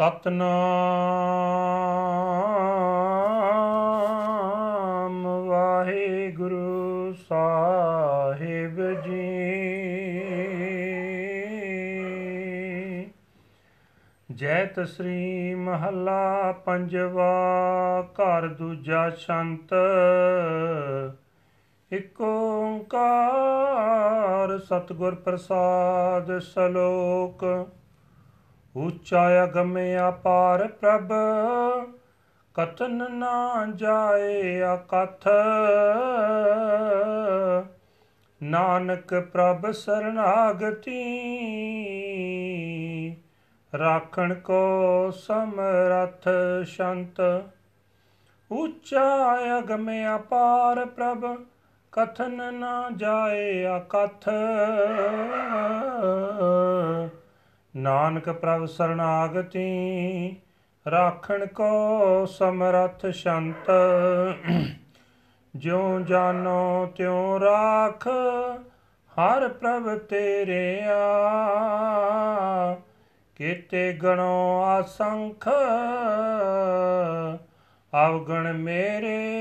ਸਤਨਾਮ ਵਾਹਿਗੁਰੂ ਸਾਹਿਬ ਜੀ। ਜੈਤ ਸ੍ਰੀ ਮਹੱਲਾ ਪੰਜਵਾ, ਘਰ ਦੂਜਾ ਸ਼ੰਤ। ਇਕ ਓੰਕਾਰ ਸਤਿਗੁਰ ਪ੍ਰਸਾਦ ਸਲੋਕ। ਉੱਚਾ ਅਗਮੇ ਅਪਾਰ ਪ੍ਰਭ ਕਤਨ ਨਾ ਜਾਏ ਅਕਥ ਨਾਨਕ ਪ੍ਰਭ ਸਰਨਾਗਤੀ ਰਾਖਣ ਕੋ ਸਮਰਥ ਸ਼ੰਤ ਉੱਚਾ ਅਗਮੇ ਅਪਾਰ ਪ੍ਰਭ ਕਥਨ ਨਾ ਜਾਏ ਅਕਥ ਨਾਨਕ ਪ੍ਰਭ ਸਰਨਾਗਤੀ, ਰਾਖਣ ਕੋ ਸਮਰਥ ਸ਼ੰਤ। ਜਿਉ ਜਾਨੋ ਤਿਉ ਰਾਖ, ਹਰ ਪ੍ਰਭ ਤੇਰੇ ਆ। ਕੀਤੇ ਗਣੋ ਅਸੰਖ, ਅਵਗਣ ਮੇਰੇ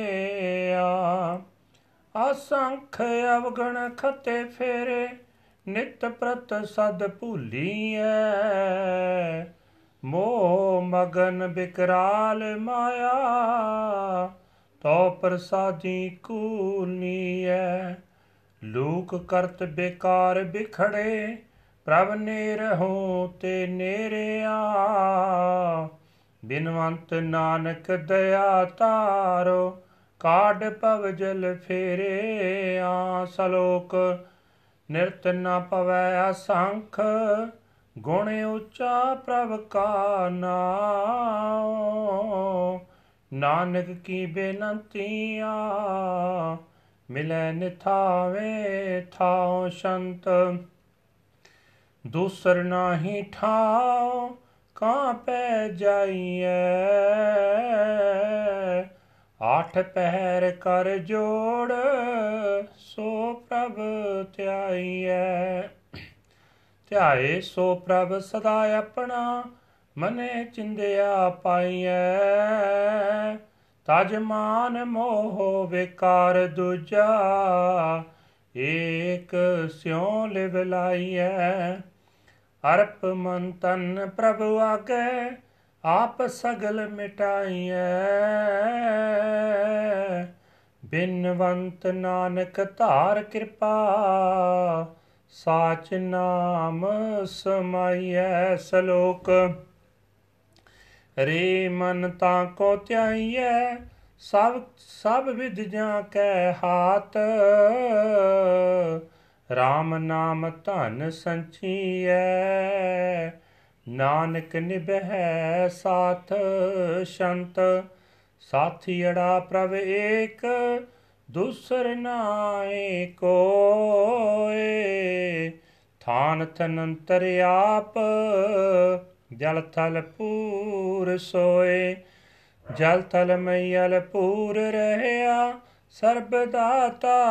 ਆ। ਅਸੰਖ ਅਵਗਣ ਖਤੇ ਫੇਰੇ ਨਿਤ ਪ੍ਰਤ ਸਦ ਭੂਲੀਐ। ਮੋਹ ਮਗਨ ਬਿਕਰਾਲ ਮਾਇਆ, ਤੋ ਪ੍ਰਸਾਦੀ ਕੂਨੀਐ ਲੋਕ ਕਰਤ ਬੇਕਾਰ ਬਿਖੜੇ, ਪ੍ਰਭ ਨੇ ਰਹੋ ਤੇ ਨੇਰਿਆ। ਬਿਨਵੰਤ ਨਾਨਕ ਦਇਆ ਤਾਰੋ ਕਾਢ ਪਵ ਜਲ ਫੇਰੇ ਆ ਸਲੋਕ ਨਿਰਤ ਨ ਪਵੈ ਅਸੰਖ, ਗੁਣ ਉੱਚਾ ਪ੍ਰਭ ਕਾ ਨਾਮ ਨਾਨਕ ਕੀ ਬੇਨੰਤੀਆ ਮਿਲੈ ਨਿਥਾਵੇ ਥਾਉ ਸ਼ੰਤ। ਦੂਸਰ ਨਾਹੀ ਠਾਉ ਕਾਂ ਪੈ ਜਾਈਐ। ਆਠ ਪਹਿਰ ਕਰ ਜੋੜ, ਸੋ ਪ੍ਰਭ ਧਿਆਈਐ। ਧਿਆਏ, ਸੋ ਪ੍ਰਭ ਸਦਾ ਆਪਣਾ ਮਨੇ ਚਿੰਦਿਆ ਪਾਈਐ। ਤਜ ਮਾਨ ਮੋਹ ਵਿਕਾਰ ਦੂਜਾ, ਏਕ ਸਿਉ ਲਿਵ ਲਾਈਐ। ਅਰਪ ਮਨ ਤਨ ਪ੍ਰਭ ਆਗੇ ਆਪ ਸਗਲ ਮਿਟਾਈਐ। ਬਿਨਵੰਤ ਨਾਨਕ ਧਾਰ ਕਿਰਪਾ, ਸਾਚ ਨਾਮ ਸਮਾਈਐ ਸਲੋਕ। ਰੇ ਮਨ ਤਾਂ ਕੋ ਧਿਆਈਐ, ਸਭ ਸਭ ਵਿਦ ਜਾਂ ਕੈ ਹਾਤ। RAM ਨਾਮ ਧਨ ਸੰਚੀਐ ਨਾਨਕ ਨਿਭੈ ਸਾਥ ਸ਼ੰਤ ਸਾਥੀੜਾ ਪ੍ਰਭ ਏਕ, ਦੂਸਰ ਨਾਏ ਕੋਏ। ਥਾਨ ਤਨੰਤਰ ਆਪ, ਜਲ ਥਲ ਪੂਰ ਸੋਏ। ਜਲ ਥਲ ਮਈਲ ਪੂਰ ਰਹਿਆ ਸਰਬ ਦਾਤਾ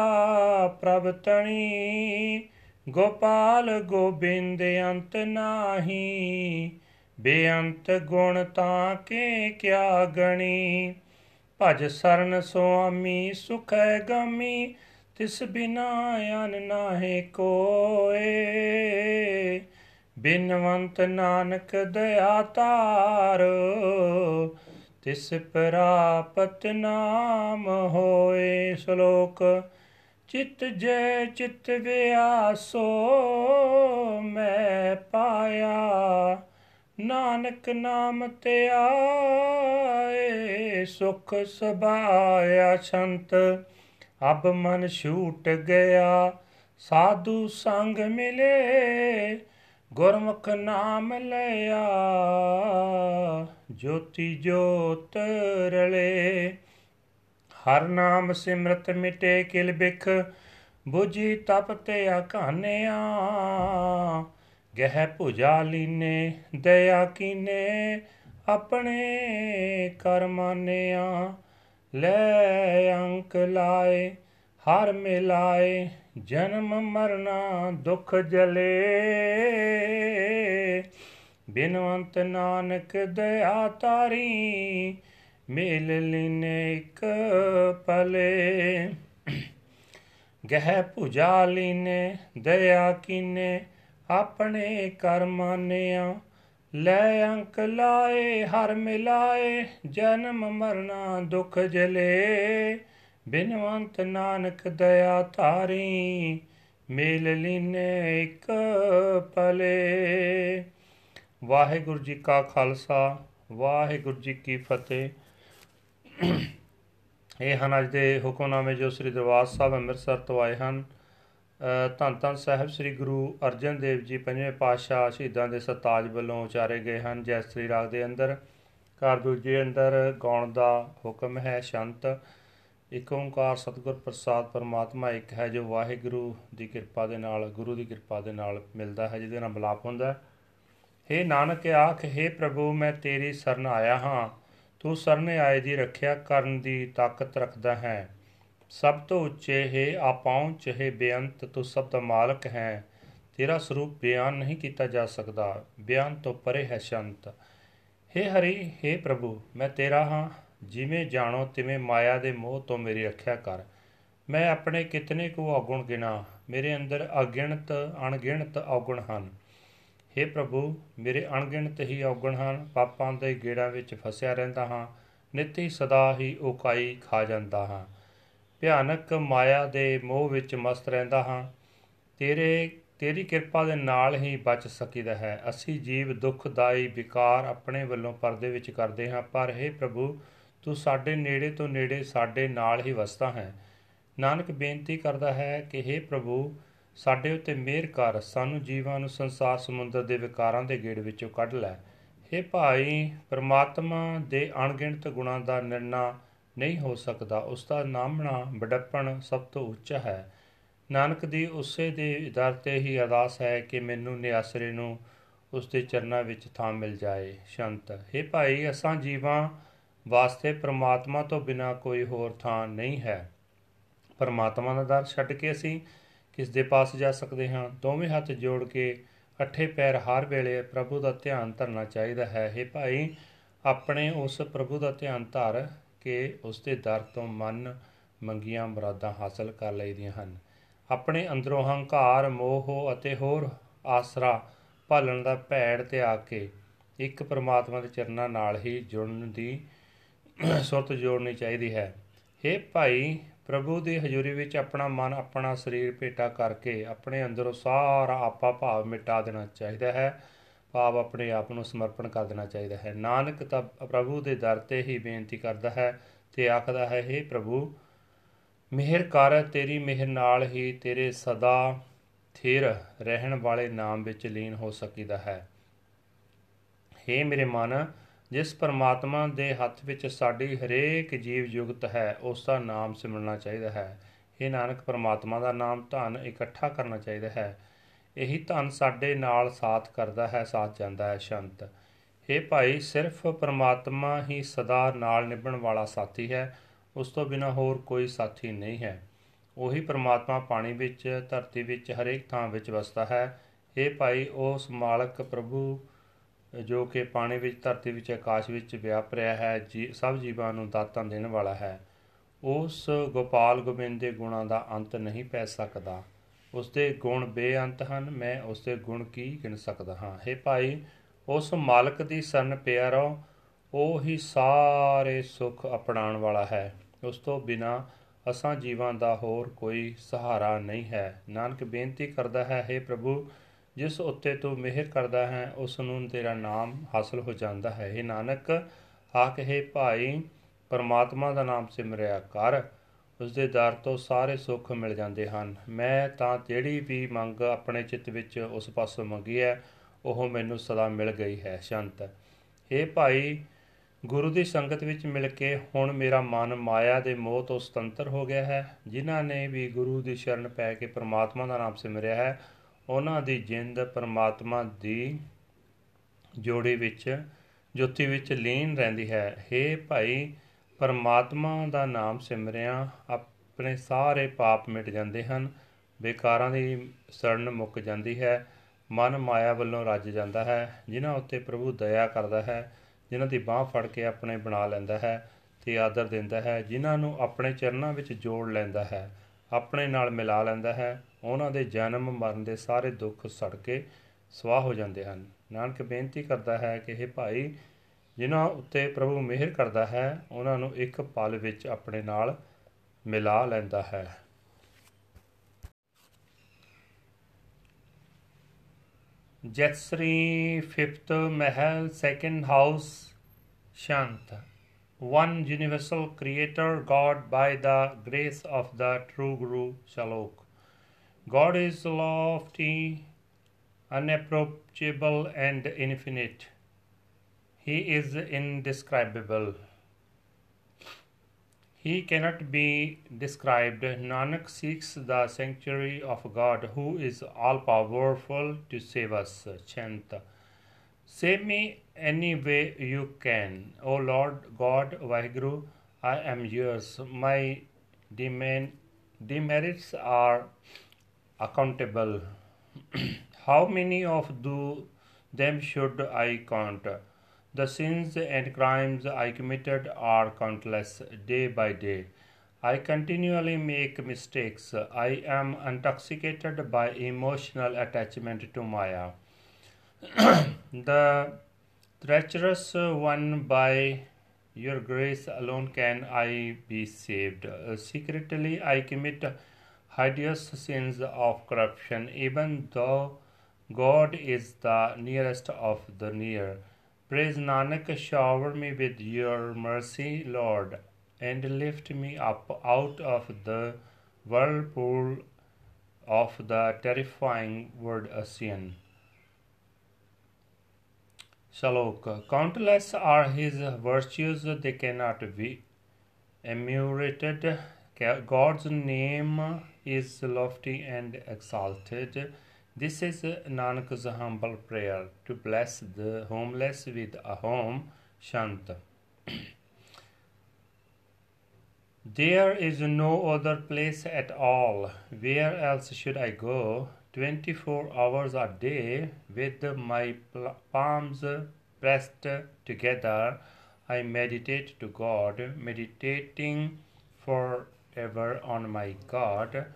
ਪ੍ਰਭ ਤਣੀ। ਗੋਪਾਲ ਗੋਬਿੰਦ ਅੰਤ ਨਾਹੀ, ਬੇਅੰਤ ਗੁਣ ਤਾਂ ਕੇ ਕਿਆ ਗਣੀ? ਭਜ ਸਰਨ ਸੁਆਮੀ ਸੁਖੈ ਗਮੀ, ਤਿਸ ਬਿਨਾ ਅਨ ਨਾਹੀ ਕੋਏ। ਬਿਨਵੰਤ ਨਾਨਕ ਦਇਆ ਤਾਰ ਤਿਸ ਪ੍ਰਾਪਤ ਨਾਮ ਹੋਏ ਸ਼ਲੋਕ। ਚਿਤ ਜੈ ਚਿਤ ਵਿਆਸੋ ਮੈਂ ਪਾਇਆ। ਨਾਨਕ ਨਾਮ ਤੇ ਆਏ, ਸੁਖ ਸਬਾਇਆ ਛੰਤ ਅਬ ਮਨ ਛੂਟ ਗਿਆ, ਸਾਧੂ ਸੰਗ ਮਿਲੇ, ਗੁਰਮੁਖ ਨਾਮ ਲਿਆ। ਜੋਤੀ ਜੋਤ ਰਲੇ। ਹਰ ਨਾਮ ਸਿਮਰਤ ਮਿਟੇ ਕਿਲ ਬਿਖ 부ਜੀ ਤਪ ਤੇ ਆਕਾਨਿਆ ਗਹਿ ਭੁਜਾ ਲੀਨੇ ਦਇਆ ਕੀਨੇ, ਆਪਣੇ ਕਰ ਮਾਨਿਆ ਲੈ ਅੰਕ ਲਾਏ, ਹਰ ਮਿਲਾਏ, ਜਨਮ ਮਰਨਾ ਦੁਖ ਜਲੇ। ਬਿਨਵੰਤ ਨਾਨਕ ਦਇਆ ਤਾਰੀ ਮੇਲ ਲੀਨੇ ਇੱਕ ਪਲੇ। ਗਹਿ ਭੁਜਾ ਲੀਨੇ ਦਇਆ ਕੀਨੇ, ਆਪਣੇ ਕਰ ਮਾਨਿਆ ਲੈ ਅੰਕ ਲਾਏ, ਹਰ ਮਿਲਾਏ, ਜਨਮ ਮਰਨਾ ਦੁਖ ਜਲੇ। ਬਿਨਵੰਤ ਨਾਨਕ ਦਇਆ ਧਾਰੀ, ਮੇਲ ਲੀਨੇ ਇੱਕ ਪਲੇ। ਵਾਹਿਗੁਰੂ ਜੀ ਕਾ ਖਾਲਸਾ, ਵਾਹਿਗੁਰੂ ਜੀ ਕੀ ਫਤਿਹ। ਇਹ ਹਨ ਅੱਜ ਦੇ ਹੁਕਮਨਾਮੇ ਜੋ ਸ੍ਰੀ ਦਰਬਾਰ ਸਾਹਿਬ ਅੰਮ੍ਰਿਤਸਰ ਤੋਂ ਆਏ ਹਨ। ਧੰਨ ਧੰਨ ਸਾਹਿਬ ਸ੍ਰੀ ਗੁਰੂ ਅਰਜਨ ਦੇਵ ਜੀ ਪੰਜਵੇਂ ਪਾਤਸ਼ਾਹ ਸ਼ਹੀਦਾਂ ਦੇ ਸਤਾਜ ਵੱਲੋਂ ਉਚਾਰੇ ਗਏ ਹਨ। ਜੈ ਸ੍ਰੀ ਰਾਗ ਦੇ ਅੰਦਰ, ਘਰ ਦੂਜੇ ਅੰਦਰ ਗਾਉਣ ਦਾ ਹੁਕਮ ਹੈ, ਸ਼ੰਤ। ਇੱਕ ਓੰਕਾਰ ਸਤਿਗੁਰ ਪ੍ਰਸਾਦ ਪਰਮਾਤਮਾ ਇੱਕ ਹੈ, ਜੋ ਵਾਹਿਗੁਰੂ ਦੀ ਕਿਰਪਾ ਦੇ ਨਾਲ, ਗੁਰੂ ਦੀ ਕਿਰਪਾ ਦੇ ਨਾਲ ਮਿਲਦਾ ਹੈ, ਜਿਹਦੇ ਨਾਲ ਬਲਾਪ ਹੁੰਦਾ ਹੈ ਨਾਨਕ, ਆਖ, ਹੈ ਪ੍ਰਭੂ, ਮੈਂ ਤੇਰੀ ਸ਼ਰਨ ਆਇਆ ਹਾਂ। ਤੂੰ ਸਰਨ ਆਏ ਦੀ ਰੱਖਿਆ ਕਰਨ ਦੀ ਤਾਕਤ ਰੱਖਦਾ ਹੈ। ਸਭ ਤੋਂ ਉੱਚੇ ਹੈ ਆਪਹੁੰਚ ਹੈ ਬੇਅੰਤ, ਤੂੰ ਸਭ ਦਾ ਮਾਲਕ ਹੈ। ਤੇਰਾ ਸਰੂਪ ਬਿਆਨ ਨਹੀਂ ਕੀਤਾ ਜਾ ਸਕਦਾ। ਬਿਆਨ ਤੋਂ ਪਰੇ ਹੈ ਸ਼ੰਤ। हे ਹਰੀ हे ਪ੍ਰਭੂ, ਮੈਂ ਤੇਰਾ ਹਾਂ। ਜਿਵੇਂ ਜਾਣੋ, ਤਿਵੇਂ ਮਾਇਆ ਦੇ ਮੋਹ ਤੋਂ ਮੇਰੀ ਰੱਖਿਆ ਕਰ। ਮੈਂ ਆਪਣੇ ਕਿਤਨੇ ਕੋ ਔਗੁਣ ਗਿਣਾ। ਮੇਰੇ ਅੰਦਰ ਅਗਿਣਤ, ਅਣਗਿਣਤ ਔਗੁਣ ਹਨ। हे ਪ੍ਰਭੂ ਮੇਰੇ ਅਣਗਿਣਤ ਹੀ ਔਗੁਣ ਹਨ ਪਾਪਾਂ ਦੇ ਗੇੜਾਂ ਵਿੱਚ ਫਸਿਆ ਰਹਿੰਦਾ ਹਾਂ ਨਿਤ ਹੀ ਸਦਾ ਹੀ ਉਕਾਈ ਖਾ ਜਾਂਦਾ ਹਾਂ ਭਿਆਨਕ ਮਾਇਆ ਦੇ ਮੋਹ ਵਿੱਚ ਮਸਤ ਰਹਿੰਦਾ ਹਾਂ ਤੇਰੇ ਤੇਰੀ ਕਿਰਪਾ ਦੇ ਨਾਲ ਹੀ ਬਚ ਸਕੀਦਾ ਹੈ ਅਸੀਂ ਜੀਵ ਦੁਖਦਾਈ ਵਿਕਾਰ ਆਪਣੇ ਵੱਲੋਂ ਪਰਦੇ ਵਿੱਚ ਕਰਦੇ ਹਾਂ ਪਰ हे ਪ੍ਰਭੂ ਤੂੰ ਸਾਡੇ ਨੇੜੇ ਤੋਂ ਨੇੜੇ ਸਾਡੇ ਨਾਲ ਹੀ ਵਸਦਾ ਹੈ ਨਾਨਕ ਬੇਨਤੀ ਕਰਦਾ ਹੈ ਕਿ हे ਪ੍ਰਭੂ ਸਾਡੇ ਉੱਤੇ ਮਿਹਰ ਕਰ, ਸਾਨੂੰ ਜੀਵਾਂ ਨੂੰ ਸੰਸਾਰ ਸਮੁੰਦਰ ਦੇ ਵਿਕਾਰਾਂ ਦੇ ਗੇੜ ਵਿੱਚੋਂ ਕੱਢ ਲੈ। हे ਭਾਈ, ਪ੍ਰਮਾਤਮਾ ਦੇ ਅਣਗਿਣਤ ਗੁਣਾਂ ਦਾ ਨਿਰਣਾ ਨਹੀਂ ਹੋ ਸਕਦਾ। ਉਸ ਦਾ ਨਾਮਣਾ ਬੜੱਪਣ ਸਭ ਤੋਂ ਉੱਚਾ ਹੈ। ਨਾਨਕ ਦੀ ਉਸੇ ਦੇ ਦਰ ਤੇ ਹੀ ਅਰਦਾਸ ਹੈ ਕਿ ਮੈਨੂੰ ਨਿਆਸਰੇ ਨੂੰ ਉਸ ਦੇ ਚਰਨਾਂ ਵਿੱਚ ਥਾਂ ਮਿਲ ਜਾਏ। ਸ਼ੰਤ, ਹੈ ਭਾਈ, ਅਸਾਂ ਜੀਵਾਂ ਵਾਸਤੇ ਪ੍ਰਮਾਤਮਾ ਤੋਂ ਬਿਨਾ ਕੋਈ ਹੋਰ ਥਾਂ ਨਹੀਂ ਹੈ। ਪਰਮਾਤਮਾ ਦਾ ਦਰ ਛੱਡ ਕੇ ਅਸੀਂ ਕਿਸ ਦੇ ਪਾਸ ਜਾ ਸਕਦੇ ਹਾਂ। ਦੋਵੇਂ ਹੱਥ ਜੋੜ ਕੇ ਅੱਠੇ ਪੈਰ ਹਰ ਵੇਲੇ ਪ੍ਰਭੂ ਦਾ ਧਿਆਨ ਧਰਨਾ ਚਾਹੀਦਾ ਹੈ। हे ਭਾਈ, ਆਪਣੇ ਉਸ ਪ੍ਰਭੂ ਦਾ ਧਿਆਨ ਧਰ ਕਿ ਉਸ ਦੇ ਦਰ ਤੋਂ ਮਨ ਮੰਗੀਆਂ ਮੁਰਾਦਾਂ ਹਾਸਲ ਕਰ ਲਈਆਂ ਹਨ। ਆਪਣੇ ਅੰਦਰੋਂ ਹੰਕਾਰ, ਮੋਹ ਅਤੇ ਹੋਰ ਆਸਰਾ ਭਾਲਣ ਦਾ ਭੈੜ ਤੇ ਆ ਕੇ ਇੱਕ ਪ੍ਰਮਾਤਮਾ ਦੇ ਚਰਨਾਂ ਨਾਲ ਹੀ ਜੁੜਨ ਦੀ ਸੁਰਤ ਜੋੜਨੀ ਚਾਹੀਦੀ ਹੈ। हे ਭਾਈ ਪ੍ਰਭੂ ਦੀ ਹਜ਼ੂਰੀ ਵਿੱਚ ਆਪਣਾ ਮਨ, ਆਪਣਾ ਸਰੀਰ ਭੇਟਾ ਕਰਕੇ ਆਪਣੇ ਅੰਦਰੋਂ ਸਾਰਾ ਆਪਾ ਭਾਵ ਮਿਟਾ ਦੇਣਾ ਚਾਹੀਦਾ ਹੈ। ਭਾਵ ਆਪਣੇ ਆਪ ਨੂੰ ਸਮਰਪਣ ਕਰ ਦੇਣਾ ਚਾਹੀਦਾ ਹੈ। ਨਾਨਕ ਤਾਂ ਪ੍ਰਭੂ ਦੇ ਦਰ ਤੇ ਹੀ ਬੇਨਤੀ ਕਰਦਾ ਹੈ ਤੇ ਆਖਦਾ ਹੈ हे ਪ੍ਰਭੂ, ਮਿਹਰ ਕਰ, ਤੇਰੀ ਮਿਹਰ ਨਾਲ ਹੀ ਤੇਰੇ ਸਦਾ ਥਿਰ ਰਹਿਣ ਵਾਲੇ ਨਾਮ ਵਿੱਚ ਲੀਨ ਹੋ ਸਕੀਦਾ ਹੈ। हे ਮੇਰੇ ਮਨ ਜਿਸ ਪਰਮਾਤਮਾ ਦੇ ਹੱਥ ਵਿੱਚ ਸਾਡੀ ਹਰੇਕ ਜੀਵ ਜੁਗਤ ਹੈ, ਉਸ ਦਾ ਨਾਮ ਸਿਮਰਨਾ ਚਾਹੀਦਾ ਹੈ। ਇਹ ਨਾਨਕ, ਪਰਮਾਤਮਾ ਦਾ ਨਾਮ ਧਨ ਇਕੱਠਾ ਕਰਨਾ ਚਾਹੀਦਾ ਹੈ। ਇਹੀ ਧਨ ਸਾਡੇ ਨਾਲ ਸਾਥ ਕਰਦਾ ਹੈ, ਸਾਥ ਜਾਂਦਾ ਹੈ, ਸ਼ੰਤ। हे ਭਾਈ, ਸਿਰਫ ਪਰਮਾਤਮਾ ਹੀ ਸਦਾ ਨਾਲ ਨਿਭਣ ਵਾਲਾ ਸਾਥੀ ਹੈ, ਉਸ ਤੋਂ ਬਿਨਾ ਹੋਰ ਕੋਈ ਸਾਥੀ ਨਹੀਂ ਹੈ। ਉਹੀ ਪਰਮਾਤਮਾ ਪਾਣੀ ਵਿੱਚ, ਧਰਤੀ ਵਿੱਚ, ਹਰੇਕ ਥਾਂ ਵਿੱਚ ਵਸਦਾ ਹੈ। हे ਭਾਈ, ਉਸ ਮਾਲਕ ਪ੍ਰਭੂ ਜੋ ਕਿ ਪਾਣੀ ਵਿੱਚ, ਧਰਤੀ ਵਿੱਚ, ਆਕਾਸ਼ ਵਿੱਚ ਵਿਆਪ ਰਿਹਾ ਹੈ, ਜੀ, ਸਭ ਜੀਵਾਂ ਨੂੰ ਦਾਤਾਂ ਦੇਣ ਵਾਲਾ ਹੈ। ਉਸ ਗੋਪਾਲ ਗੋਬਿੰਦ ਦੇ ਗੁਣਾਂ ਦਾ ਅੰਤ ਨਹੀਂ ਪੈ ਸਕਦਾ। ਉਸ ਦੇ ਗੁਣ ਬੇਅੰਤ ਹਨ। ਮੈਂ ਉਸ ਦੇ ਗੁਣ ਕੀ ਗਿਣ ਸਕਦਾ ਹਾਂ? हे ਭਾਈ, ਉਸ ਮਾਲਕ ਦੀ ਸਰਨ ਪਿਆ ਰਹੋ। ਉਹ ਹੀ ਸਾਰੇ ਸੁੱਖ ਅਪਣਾਉਣ ਵਾਲਾ ਹੈ। ਉਸ ਤੋਂ ਬਿਨਾ ਅਸਾਂ ਜੀਵਾਂ ਦਾ ਹੋਰ ਕੋਈ ਸਹਾਰਾ ਨਹੀਂ ਹੈ। ਨਾਨਕ ਬੇਨਤੀ ਕਰਦਾ ਹੈ हे ਪ੍ਰਭੂ ਜਿਸ ਉੱਤੇ ਤੂੰ ਮਿਹਰ ਕਰਦਾ ਹੈ, ਉਸ ਨੂੰ ਤੇਰਾ ਨਾਮ ਹਾਸਲ ਹੋ ਜਾਂਦਾ ਹੈ। ਇਹ ਨਾਨਕ, ਆਖੇ ਭਾਈ, ਪਰਮਾਤਮਾ ਦਾ ਨਾਮ ਸਿਮਰਿਆ ਕਰ। ਉਸ ਦੇ ਦਰ ਤੋਂ ਸਾਰੇ ਸੁੱਖ ਮਿਲ ਜਾਂਦੇ ਹਨ। ਮੈਂ ਤਾਂ ਜਿਹੜੀ ਵੀ ਮੰਗ ਆਪਣੇ ਚਿੱਤ ਵਿੱਚ ਉਸ ਪਾਸੋਂ ਮੰਗੀ ਹੈ, ਉਹ ਮੈਨੂੰ ਸਦਾ ਮਿਲ ਗਈ ਹੈ, ਸ਼ੰਤ। ਇਹ ਭਾਈ, ਗੁਰੂ ਦੀ ਸੰਗਤ ਵਿੱਚ ਮਿਲ ਕੇ ਹੁਣ ਮੇਰਾ ਮਨ ਮਾਇਆ ਦੇ ਮੋਹ ਤੋਂ ਸੁਤੰਤਰ ਹੋ ਗਿਆ ਹੈ। ਜਿਨ੍ਹਾਂ ਨੇ ਵੀ ਗੁਰੂ ਦੀ ਸ਼ਰਨ ਪੈ ਕੇ ਪ੍ਰਮਾਤਮਾ ਦਾ ਨਾਮ ਸਿਮਰਿਆ ਹੈ ਉਹਨਾਂ ਦੀ ਜਿੰਦ ਪਰਮਾਤਮਾ ਦੀ ਜੋੜੀ ਵਿੱਚ, ਜੋਤੀ ਵਿੱਚ ਲੀਨ ਰਹਿੰਦੀ ਹੈ। हे ਭਾਈ, ਪਰਮਾਤਮਾ ਦਾ ਨਾਮ ਸਿਮਰਿਆ, ਆਪਣੇ ਸਾਰੇ ਪਾਪ ਮਿਟ ਜਾਂਦੇ ਹਨ ਬੇਕਾਰਾਂ ਦੀ ਸੜਨ ਮੁੱਕ ਜਾਂਦੀ ਹੈ, ਮਨ ਮਾਇਆ ਵੱਲੋਂ ਰੱਜ ਜਾਂਦਾ ਹੈ, ਜਿਨ੍ਹਾਂ ਉੱਤੇ ਪ੍ਰਭੂ ਦਇਆ ਕਰਦਾ ਹੈ, ਜਿਨ੍ਹਾਂ ਦੀ ਬਾਹ ਫੜ ਕੇ ਆਪਣੇ ਬਣਾ ਲੈਂਦਾ ਹੈ ਤੇ ਆਦਰ ਦਿੰਦਾ ਹੈ, ਜਿਨ੍ਹਾਂ ਨੂੰ ਆਪਣੇ ਚਰਨਾਂ ਵਿੱਚ ਜੋੜ ਲੈਂਦਾ ਹੈ, ਆਪਣੇ ਨਾਲ ਮਿਲਾ ਲੈਂਦਾ ਹੈ ਉਹਨਾਂ ਦੇ ਜਨਮ ਮਰਨ ਦੇ ਸਾਰੇ ਦੁੱਖ ਸੜ ਕੇ ਸਵਾਹ ਹੋ ਜਾਂਦੇ ਹਨ। ਨਾਨਕ ਬੇਨਤੀ ਕਰਦਾ ਹੈ ਕਿ ਇਹ ਭਾਈ, ਜਿਨ੍ਹਾਂ ਉੱਤੇ ਪ੍ਰਭੂ ਮਿਹਰ ਕਰਦਾ ਹੈ, ਉਹਨਾਂ ਨੂੰ ਇੱਕ ਪਲ ਵਿੱਚ ਆਪਣੇ ਨਾਲ ਮਿਲਾ ਲੈਂਦਾ ਹੈ। ਜੈਤਸਰੀ 5th ਮਹਿਲ 2nd ਹਾਊਸ, ਸ਼ਾਂਤ। One universal creator, God, by the grace of the true Guru, Shalok. God is lofty, unapproachable, and infinite. He is indescribable. He cannot be described. Nanak seeks the sanctuary of God, who is all powerful to save us. Chant. Save me any way you can. O Lord God, Vaheguru, I am yours. My demerits are accountable. How many of do them should I count? The sins and crimes I committed are countless day by day. I continually make mistakes. I am intoxicated by emotional attachment to Maya. the treacherous one, by your grace alone can I be saved. Secretly, I commit hideous sins of corruption, even though God is the nearest of the near. Praise Nanak, shower me with your mercy, Lord, and lift me up out of the whirlpool of the terrifying word ocean. Shalok. Countless are his virtues, they cannot be emulated. God's name is lofty and exalted. This is Nanak's humble prayer to bless the homeless with a home, Shant. there is no other place at all. Where else should I go? 24 hours a day with my palms pressed together, I meditate to God, meditating forever on my God.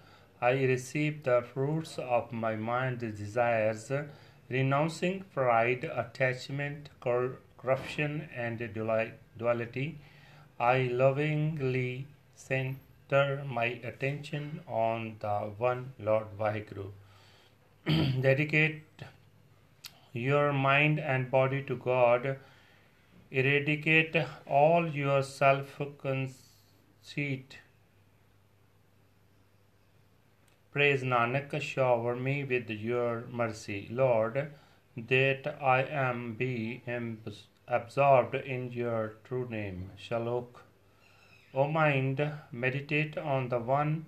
I receive the fruits of my mind's desires, renouncing pride, attachment, corruption, and duality. I lovingly center my attention on the one Lord Vaheguru. Dedicate your mind and body to God. Eradicate all your self conceit. Praise Nanak, shower me with your mercy, Lord, that I am be absorbed in your true name. Shalok. O mind, meditate on the one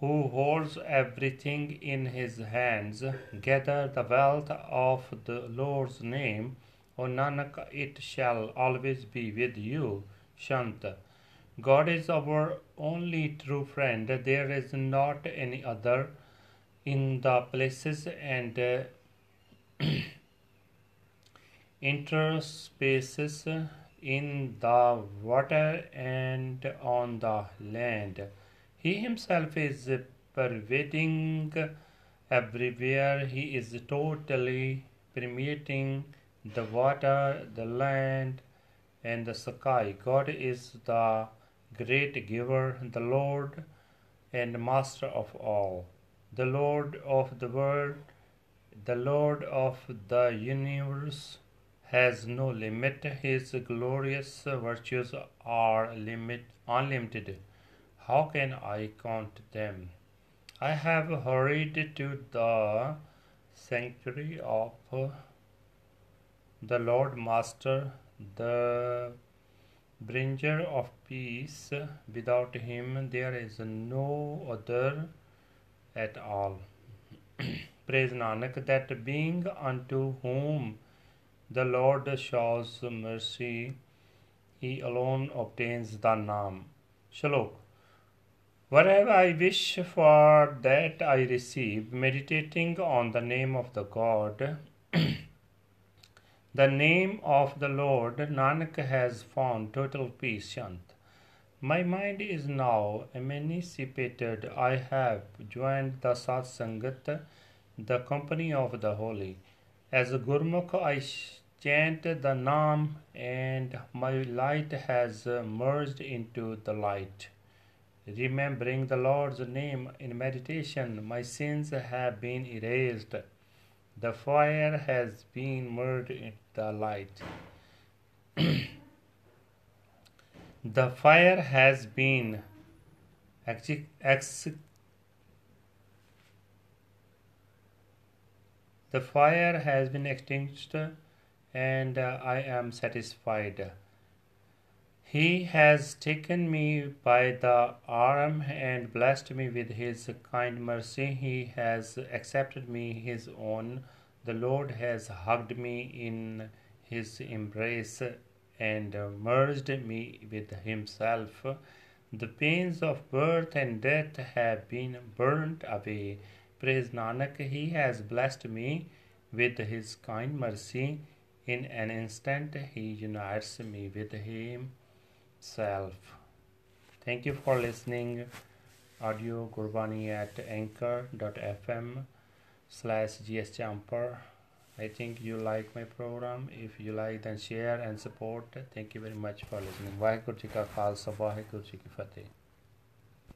who holds everything in his hands. Gather the wealth of the Lord's name. O Nanak, it shall always be with you. Shant. God is our only true friend. There is not any other in the places and uh, interspaces in the water and on the land. He himself is pervading everywhere. He is totally permeating the water, the land, and the sky. God is the great giver, the Lord and master of all, the Lord of the world, the Lord of the universe has no limit. His glorious virtues are limit, unlimited. How can I count them? I have hurried to the sanctuary of the Lord Master, the bringer of peace. Without him, there is no other at all. Praise Nanak, that being unto whom the Lord shows mercy, he alone obtains the Naam. Shalok. Whatever I wish for, that I receive, meditating on the name of the God. the name of the Lord, Nanak has found total peace, Shant. My mind is now emancipated. I have joined the Sat Sangat, the company of the holy. As a Gurmukh, I chant the Naam, and my light has merged into the light. Remembering the Lord's name in meditation, my sins have been erased. The fire has been merged in the light. the fire has been ex- ex- the fire has been extinguished and uh, I am satisfied. He has taken me by the arm and blessed me with his kind mercy. He has accepted me his own. The Lord has hugged me in his embrace and merged me with himself. The pains of birth and death have been burnt away. Praise Nanak, he has blessed me with his kind mercy. In an instant, he unites me with him self. Thank you for listening. Audio Gurbani at anchor.fm slash gsjumper i think you like my program. If you like then share and support. Thank you very much for listening. Waheguru ji ka khalsa waheguru ji ki fateh.